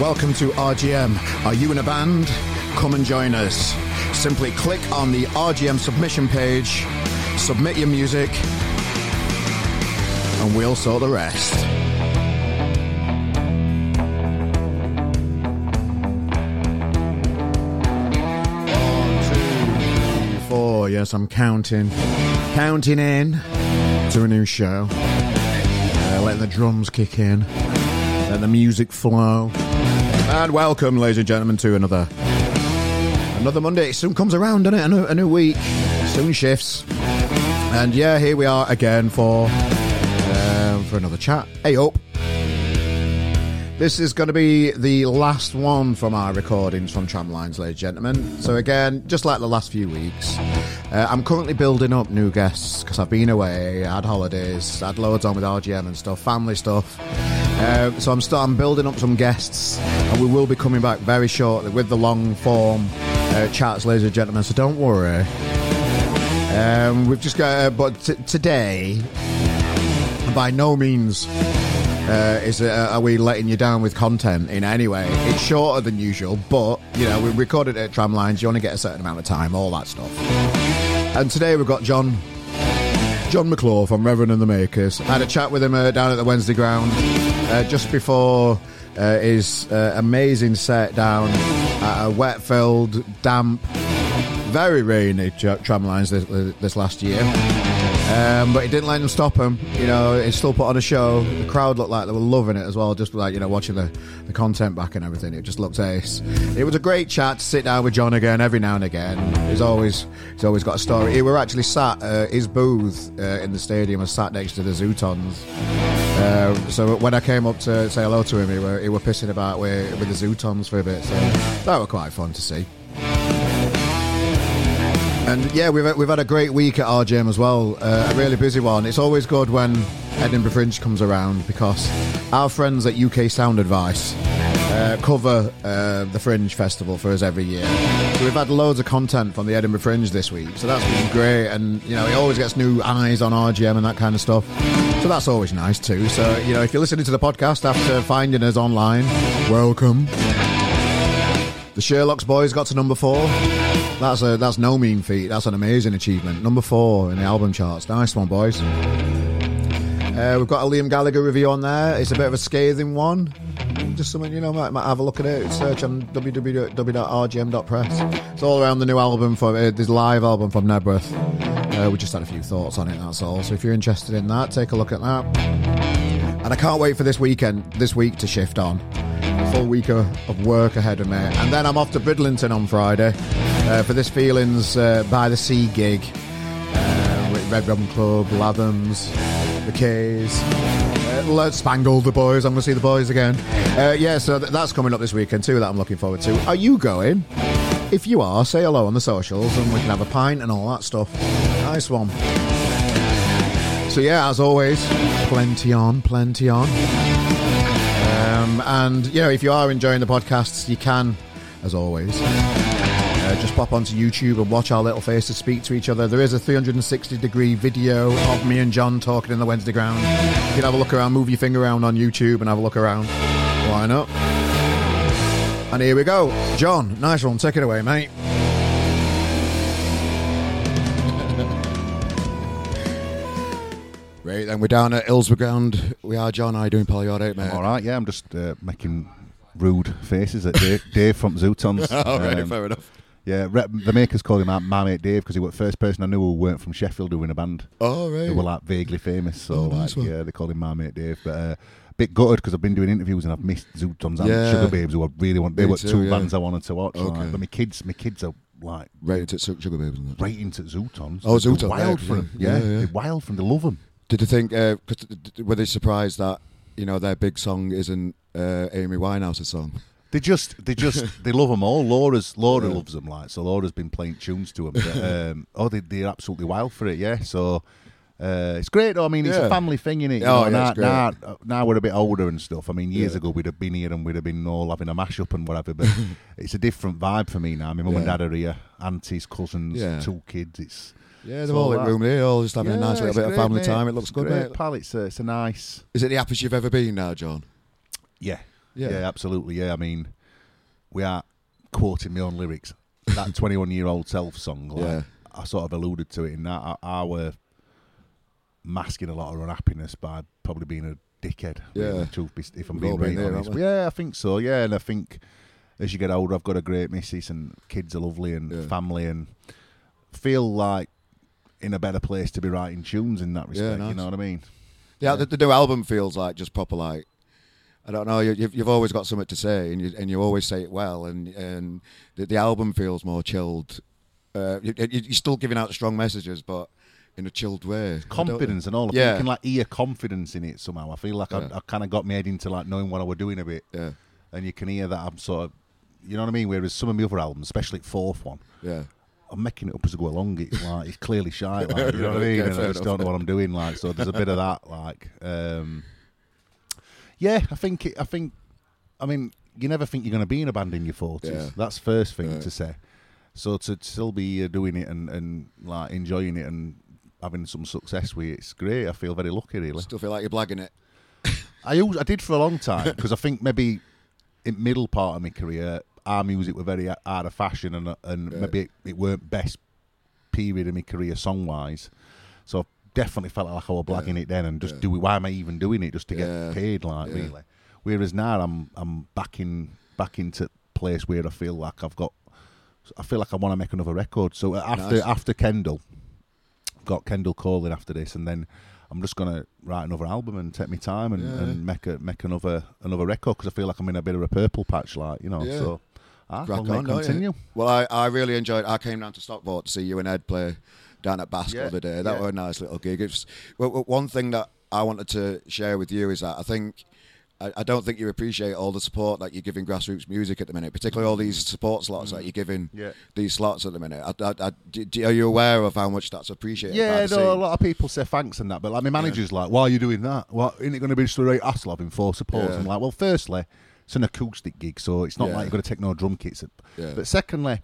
Welcome to RGM. Are you in a band? Come and join us. Simply click on the RGM submission page, submit your music, and we'll sort the rest. One, two, three, four. Yes, I'm counting. Counting in to a new show. Uh, letting the drums kick in. Let the music flow. And welcome, ladies and gentlemen, to another another Monday. It soon comes around, doesn't it? A new, a new week. Soon shifts. And yeah, here we are again for um, for another chat. Hey up. This is going to be the last one from our recordings from Tramlines, ladies and gentlemen. So again, just like the last few weeks, uh, I'm currently building up new guests because I've been away, had holidays, had loads on with RGM and stuff, family stuff. Uh, so I'm I'm building up some guests, and we will be coming back very shortly with the long form uh, chats, ladies and gentlemen. So don't worry. Um, we've just got, uh, but t- today, by no means uh, is uh, are we letting you down with content in any way? It's shorter than usual, but you know we recorded it at Tramlines. You only get a certain amount of time, all that stuff. And today we've got Jon Jon McClure from Reverend and the Makers. I had a chat with him uh, down at the Wednesday Ground uh, just before uh, his uh, amazing set down at a wet-filled, damp, very rainy tra- Tramlines this, this last year. Um, but it didn't let them stop him. You know, he still put on a show. The crowd looked like they were loving it as well, just like, you know, watching the, the content back and everything. It just looked ace. It was a great chat to sit down with Jon again every now and again. He's always he's always got a story. We were actually sat, uh, his booth uh, in the stadium was sat next to the Zutons. Uh, so when I came up to say hello to him, he were, he were pissing about with, with the Zutons for a bit. So that were quite fun to see. And yeah, we've we've had a great week at RGM as well. Uh, a really busy one. It's always good when Edinburgh Fringe comes around because our friends at UK Sound Advice uh, cover uh, the Fringe Festival for us every year. So we've had loads of content from the Edinburgh Fringe this week. So that's been great, and you know it always gets new eyes on RGM and that kind of stuff. So that's always nice too. So you know if you're listening to the podcast after finding us online, welcome. The Sherlock's boys got to number four. That's a that's no mean feat. That's an amazing achievement. Number four in the album charts. Nice one, boys. Uh, we've got a Liam Gallagher review on there. It's a bit of a scathing one. Just something you know might, might have a look at it. Search on www.rgm.press. It's all around the new album from uh, this live album from Knebworth. Uh, we just had a few thoughts on it. That's all. So if you're interested in that, take a look at that. And I can't wait for this weekend, this week to shift on. A full week of, of work ahead of me, and then I'm off to Bridlington on Friday uh, for this Feelings uh, by the Sea gig uh, with Red Robin Club, Lathams, the K's, uh, Let's Spangle the boys. I'm going to see the boys again. Uh, yeah, so th- that's coming up this weekend too. That I'm looking forward to. Are you going? If you are, say hello on the socials, and we can have a pint and all that stuff. Nice one. So yeah, as always, plenty on, plenty on. Um, and you know, if you are enjoying the podcasts, you can, as always, uh, just pop onto YouTube and watch our little faces speak to each other. There is a 360 degree video of me and Jon talking in the Wednesday ground. You can have a look around, move your finger around on YouTube, and have a look around. Why not? And here we go, Jon. Nice one. Take it away, mate. Right, then we're down at Hillsborough Ground. We are, John. How you doing, pal? You all right, mate? All right, yeah, I'm just uh, making rude faces at Dave, Dave from Zutons. All right, Um, fair enough. Yeah, the makers call him my, my mate Dave because he was the first person I knew who weren't from Sheffield who were in a band. Oh, right. They were like vaguely famous, so Oh, nice like one. yeah, they call him my mate Dave. But uh, a bit gutted because I've been doing interviews and I've missed Zutons and Yeah. Sugababes who I really want. They Me were too, two yeah. bands I wanted to watch. Okay. Like, but my kids, my kids are like Right into Sugababes. right into Zutons. Oh, They're wild yeah, for them. yeah, Yeah, yeah. they're wild for them. They love them. Did you think? Uh, d- were they surprised that you know their big song isn't uh, Amy Winehouse's song? They just, they just, they love them all. Laura's, Laura Yeah. loves them, like so. Laura's been playing tunes to them. But, um, oh, they, they're absolutely wild for it. Yeah, so uh, it's great. Though. I mean, it's Yeah. a family thing, innit? You Oh, know, yeah, now, it's great. now, uh, now we're a bit older and stuff. I mean, years Yeah. ago we'd have been here and we'd have been all having a mash up and whatever. But it's a different vibe for me now. My mum and dad are here, aunties, cousins, two kids. It's Yeah, they're all all in room here, all just having a nice little it's bit of family mate. time. It looks good, great, mate. pal. It's a, it's a nice. Is it the happiest you've ever been now, John? Yeah, Yeah. Yeah. absolutely. Yeah, I mean, we are quoting my own lyrics. That 21 year old self song, like, Yeah. I sort of alluded to it in that. I, I were masking a lot of unhappiness by probably being a dickhead. Yeah. truth be, if I'm We've being really there, honest. Yeah, I think so. Yeah, and I think as you get older, I've got a great missus and kids are lovely and Yeah. family and feel like in a better place to be writing tunes in that respect. nice. You know what I mean? Yeah, Yeah. The, the new album feels like just proper like I don't know. You, you've you've always got something to say, and you and you always say it well, and and the, the album feels more chilled. Uh, you, you're still giving out strong messages, but in a chilled way. Confidence and all. I Yeah. you can like hear confidence in it somehow. I feel like Yeah. I, I kind of got my head into like knowing what I was doing a bit, Yeah, and you can hear that I'm sort of, you know what I mean. Whereas some of my other albums, especially fourth one, yeah, I'm making it up as I go along. It's like it's clearly shy, like, you know what I mean. And I just don't know what I'm doing. Like so, there's a bit of that. Like, um, yeah, I think it, I think, I mean, you never think you're going to be in a band in your forties. Yeah. That's first thing Right. to say. So to still be uh, doing it and, and like enjoying it and having some success with it, it's great. I feel very lucky, really. still feel like you're blagging it. I used, I did for a long time because I think maybe in middle part of my career, our music were very out of fashion and and Yeah. maybe it, it weren't best period of my career song wise. So definitely felt like I was blagging it then and just Yeah. do it. Why am I even doing it? Just to Yeah. get paid, like Yeah. really. Whereas now I'm I'm back in back into place where I feel like I've got. I feel like I want to make another record. So after Nice. after Kendal, got Kendal calling after this, and then I'm just gonna write another album and take my time and, Yeah. and make a make another another record because I feel like I'm in a bit of a purple patch, like you know. Yeah. So ah, Crack long may it on, continue. Well, I, I really enjoyed. I came down to Stockport to see you and Ed play down at Basque Yeah, the other day. That yeah. was a nice little gig. It's, well, well, one thing that I wanted to share with you is that I think. I I don't think you appreciate all the support that you're giving grassroots music at the minute, particularly all these support slots that you're giving Mm. Yeah. these slots at the minute. I, I, do- are you aware of how much that's appreciated? Yeah, no, a lot of people say thanks and that, but like my manager's like, "Why are you doing that? What isn't it going to be just a right hassle having four supports?" I'm like, "Well, firstly, it's an acoustic gig, so it's not like you've got to take no drum kits. But secondly,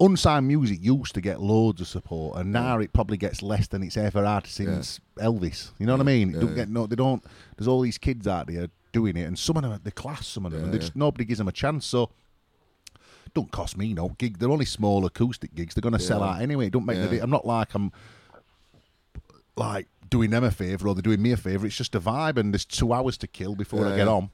unsigned music used to get loads of support, and now it probably gets less than it's ever had since Elvis. You know what I mean? Yeah, don't yeah. get no. They don't. There's all these kids out there doing it, and some of them they class some of them, and Yeah, just nobody gives them a chance. So. Don't cost me no gig. They're only small acoustic gigs. They're going to sell out anyway. Don't make Yeah. the. I'm not like I'm like doing them a favour or they're doing me a favour. It's just a vibe, and there's two hours to kill before Yeah, I get yeah. on.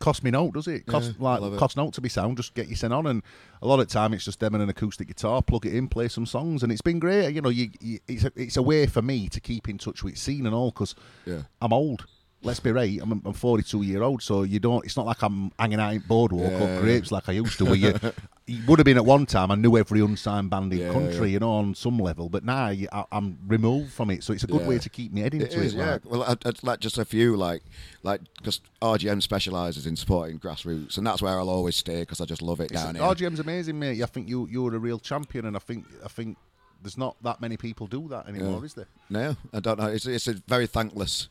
Cost me no, does it? Cost Yeah, like it. cost no to be sound. Just get you sent on, and a lot of time it's just them and an acoustic guitar. Plug it in, play some songs, and it's been great. You know, you, you it's a, it's a way for me to keep in touch with scene and all because Yeah. I'm old. Let's be right. I'm, I'm 42 year old, so you don't. It's not like I'm hanging out in boardwalk Yeah. or grapes like I used to. Where you, you would have been at one time. I knew every unsigned band in Yeah, country, yeah. you know, on some level. But now you, I, I'm removed from it, so it's a good way to keep me head into It it. is, yeah. like. Well, I, I'd like just a few, like, like because RGM specialises in supporting grassroots, and that's where I'll always stay because I just love it It's- down here. RGM's amazing, mate. I think you you're a real champion, and I think I think there's not that many people do that anymore, is there? No, I don't know. It's it's a very thankless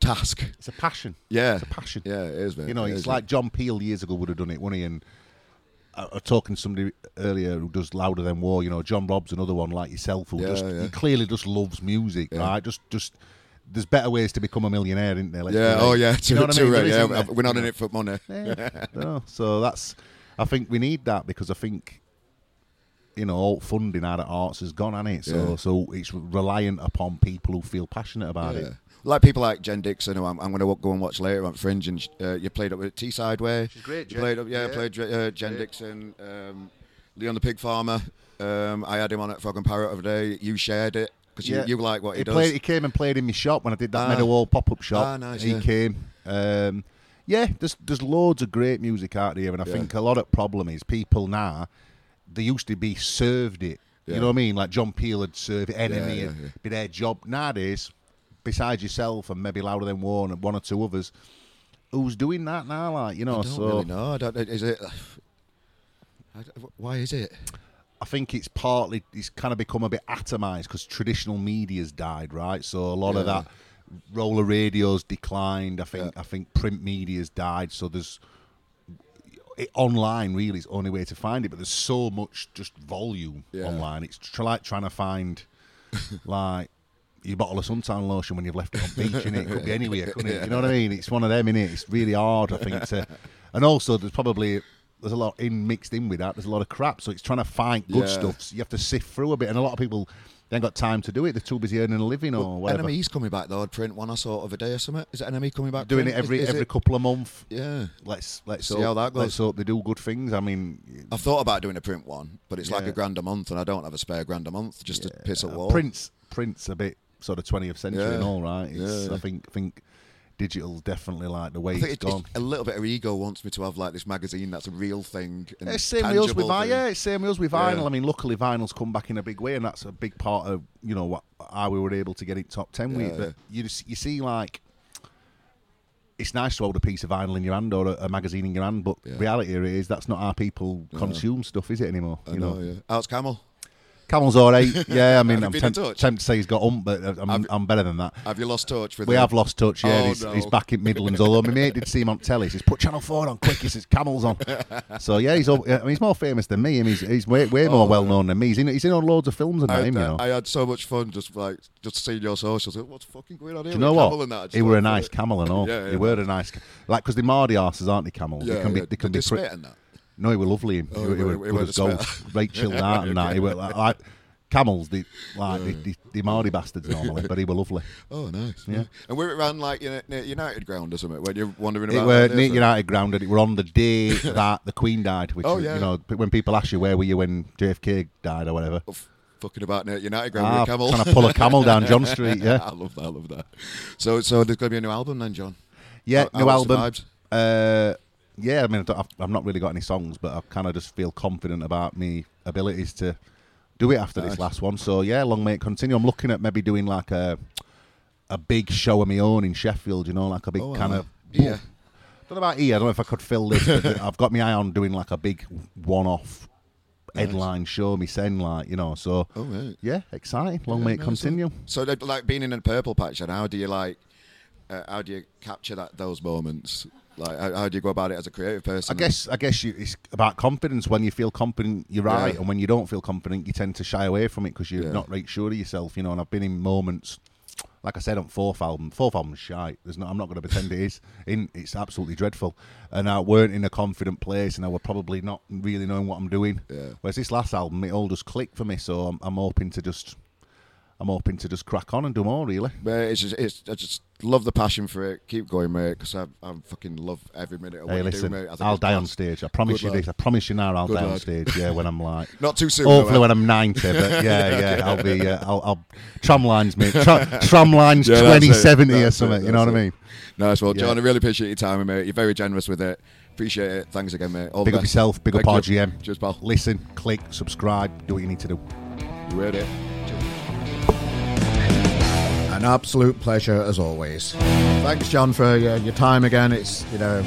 task. It's a passion. Yeah, It's a passion. Yeah, it is, man. You know, It it's is, like John Peel years ago would have done it, wouldn't he? And I, I talking to somebody earlier who does Louder Than War. You know, John Robb's another one like yourself who Yeah, just yeah. he clearly just loves music, Yeah. right? Just just there's better ways to become a millionaire, isn't there? Let's Yeah. be Oh, yeah. You Too, know what I mean? right. Yeah, we're not in it for money. Yeah. no, so that's I think we need that because I think you know all funding out of arts has gone, hasn't it? So Yeah. so it's reliant upon people who feel passionate about Yeah. it. Like people like Jen Dixon, who I'm, I'm going to go and watch later on Fringe, and uh, you played up with Teesside Way. She's great, You played up, yeah, Yeah. played uh, Jen Yeah. Dixon, um, Leon the Pig Farmer. Um, I had him on at Frog and Parrot the other day. You shared it because you, Yeah. you like what he, he does. played. He came and played in my shop when I did that Ah. Meadowhall pop up shop. Ah, nice, He yeah. came. Um, yeah, there's there's loads of great music out here, and I Yeah. think a lot of problem is people now. They used to be served it. You know what I mean? Like John Peel had served it, NME, Yeah, yeah, it'd be their job. Nowadays, besides yourself and maybe Louder Than War and one or two others, who's doing that now? Like you know, I don't so really know. I don't, is it? Why is it? I think it's partly it's kind of become a bit atomized because traditional media's died, right? So a lot of that roller radios declined. I think Yeah. I think print media's died. So there's it, online really is the only way to find it, but there's so much just volume Yeah. online. It's tr- like trying to find like your bottle of suntan lotion when you've left it on the beach, and it could be anywhere, couldn't it? You know what I mean? It's one of them, innit? It's really hard, I think. To, and also, there's probably there's a lot in mixed in with that. There's a lot of crap, so it's trying to find good Yeah. stuff. So you have to sift through a bit, and a lot of people they ain't got time to do it. They're too busy earning a living or whatever. NME's coming back though. I'd print one I saw of a day or something. Is it NME coming back? Doing it every Is- is every it- couple of months. Yeah. Let's let's See hope, how that goes. Let's hope they do good things. I mean, I've thought about doing a print one, but it's like a grand a month, and I don't have a spare grand a month just to piss at uh, wall. Prince Prince a bit sort of 20th century Yeah. and all right. It's, Yeah. I think think digital's definitely like the way it's it- gone. it's- a little bit of ego wants me to have like this magazine that's a real thing. And It's same with us with vinyl. Yeah, it's same with us with vinyl. Yeah. I mean, luckily vinyl's come back in a big way, and that's a big part of you know what how we were able to get it top ten with. Yeah. But you just, you see like. It's nice to hold a piece of vinyl in your hand or a, a magazine in your hand, but Yeah. reality is that's not how people consume stuff, is it anymore? I you know, know, yeah. How's Camel? Camel's all right. Yeah, I mean, I'm temp- tempted to say he's got ump, but I'm, Have- I'm better than that. Have you lost touch with We him? have lost touch, yeah. Oh, he's, no. he's back in Midlands. Although my mate did see him on telly. He says, "Put Channel Four on quick." He says, "Camels on." so yeah, he's. up- I mean, he's more famous than me. I mean, he's, he's way, way more Oh, well known than me. He's in, he's in on loads of films and I him, you know. I had so much fun just like just seeing your socials. Like, What's fucking going on here? Do you know what? Camel and that? I just He were a nice camel and all. Yeah, yeah, he were a nice, like because they're Mardy asses, aren't they? Camels. Yeah, they can be. They can Did be. they Pre- spit that? No, he were lovely. Him. Oh, he, he were, he were- he good were as gold. chilled out and that. He were like, like camels. the like they, they Mardy bastards normally, but he were lovely. Oh, nice. Yeah. And we're around like you know, near United ground or something when you're wandering It about. were near United grounded. It were on the day that the Queen died. Which Oh, yeah. you know, when people ask you where were you when JFK died or whatever. Oh, f- fucking about near United ground Ah, with a camel. trying to pull a camel down John Street. Yeah, I love that. I love that. So, so there's going to be a new album then, Jon. yeah. How- new how album. Uh, yeah, I mean, I've, I've not really got any songs, but I kind of just feel confident about me abilities to do it after Nice. this last one. So yeah, long may it continue. I'm looking at maybe doing like a a big show of my own in Sheffield. You know, like a big Oh, kind of Yeah. Don't know about here. I don't know if I could fill this. but I've got my eye on doing like a big one-off headline show. Me saying like you know. So Oh, right. yeah, exciting. Long may it continue. So, like- like being in a purple patch, and how do you like? Uh, how do you capture that those moments? Like, how, how do you go about it as a creative person? I guess I guess you, it's about confidence. When you feel confident, you're right, Yeah. and when you don't feel confident, you tend to shy away from it because you're Yeah. not right sure of yourself. You know, and I've been in moments. Like I said on fourth album, fourth album's shite. There's no, I'm not going to pretend it is. In, it's absolutely dreadful, and I weren't in a confident place, and I were probably not really knowing what I'm doing. Yeah. Whereas this last album, it all just clicked for me. So I'm, I'm hoping to just, I'm hoping to just crack on and do more. Really. But it's just, it's, I just love the passion for it. Keep going, mate, because I, I fucking love every minute of what Hey, you listen, do, mate. I'll die on stage. I promise Good you lad. this. I promise you now, I'll Good die on stage. Yeah, when I'm like. Not too soon. Hopefully though, when I'm 90, but yeah, yeah, I'll be, uh, I'll, I'll, Tramlines, mate, Tra- Tramlines Yeah, 2070 or something, it, you know what I mean? Nice, well, Yeah. Jon, I really appreciate your time, mate. You're very generous with it. Appreciate it. Thanks again, mate. All Big up yourself, big up Thank you. RGM. Cheers, pal. Listen, click, subscribe, do what you need to do. You heard it. Absolute pleasure as always. Thanks, Jon, for uh, your time again. It's you know,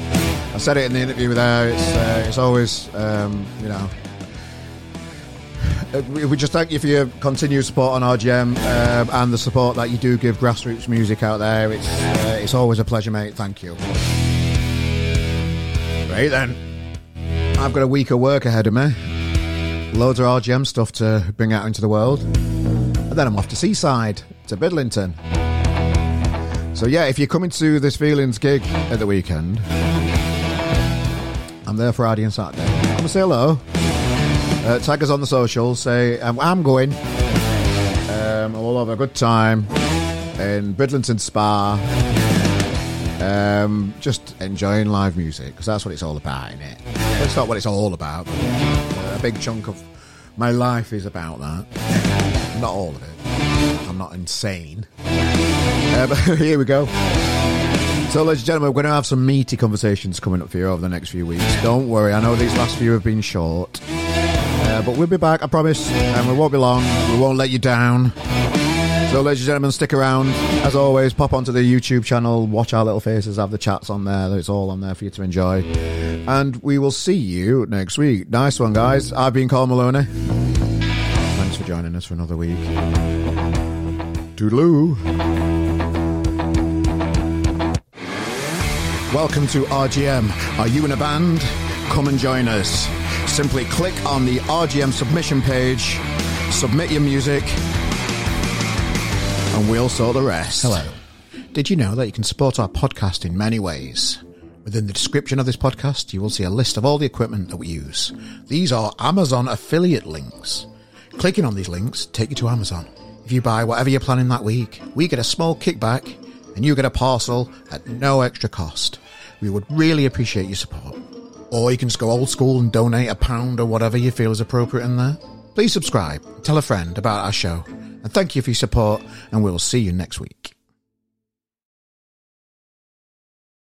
I said it in the interview there. It's uh, it's always um, you know. uh, We just thank you for your continued support on RGM um, and the support that you do give grassroots music out there. It's uh, it's always a pleasure, mate. Thank you. Right then, I've got a week of work ahead of me. Loads of RGM stuff to bring out into the world. And then I'm off to Seaside, to Bidlington. So yeah, if you're coming to this Feelings gig at the weekend, I'm there Friday and Saturday. I'm gonna say hello. Uh, tag us on the socials. Say um, I'm going. Um, we'll have a good time in Bridlington Spa. Um, just enjoying live music because that's what it's all about, isn't it? It's not what it's all about. Uh, a big chunk of my life is about that. Not all of it. Not insane. Uh, but here we go. So, ladies and gentlemen, we're going to have some meaty conversations coming up for you over the next few weeks. Don't worry, I know these last few have been short. Uh, but we'll be back, I promise, and we won't be long. We won't let you down. So, ladies and gentlemen, stick around. As always, pop onto the YouTube channel, watch our little faces, have the chats on there. It's all on there for you to enjoy. And we will see you next week. Nice one, guys. I've been Carl Maloney. Thanks for joining us for another week. Toodaloo. Welcome to RGM. Are you in a band? Come and join us. Simply click on the RGM submission page, submit your music, and we'll sort the rest. Hello. Did you know that you can support our podcast in many ways? Within the description of this podcast, you will see a list of all the equipment that we use. These are Amazon affiliate links. Clicking on these links take you to Amazon. If you buy whatever you're planning that week, we get a small kickback and you get a parcel at no extra cost. We would really appreciate your support. Or you can just go old school and donate a pound or whatever you feel is appropriate in there. Please subscribe, tell a friend about our show, and thank you for your support, and we'll see you next week.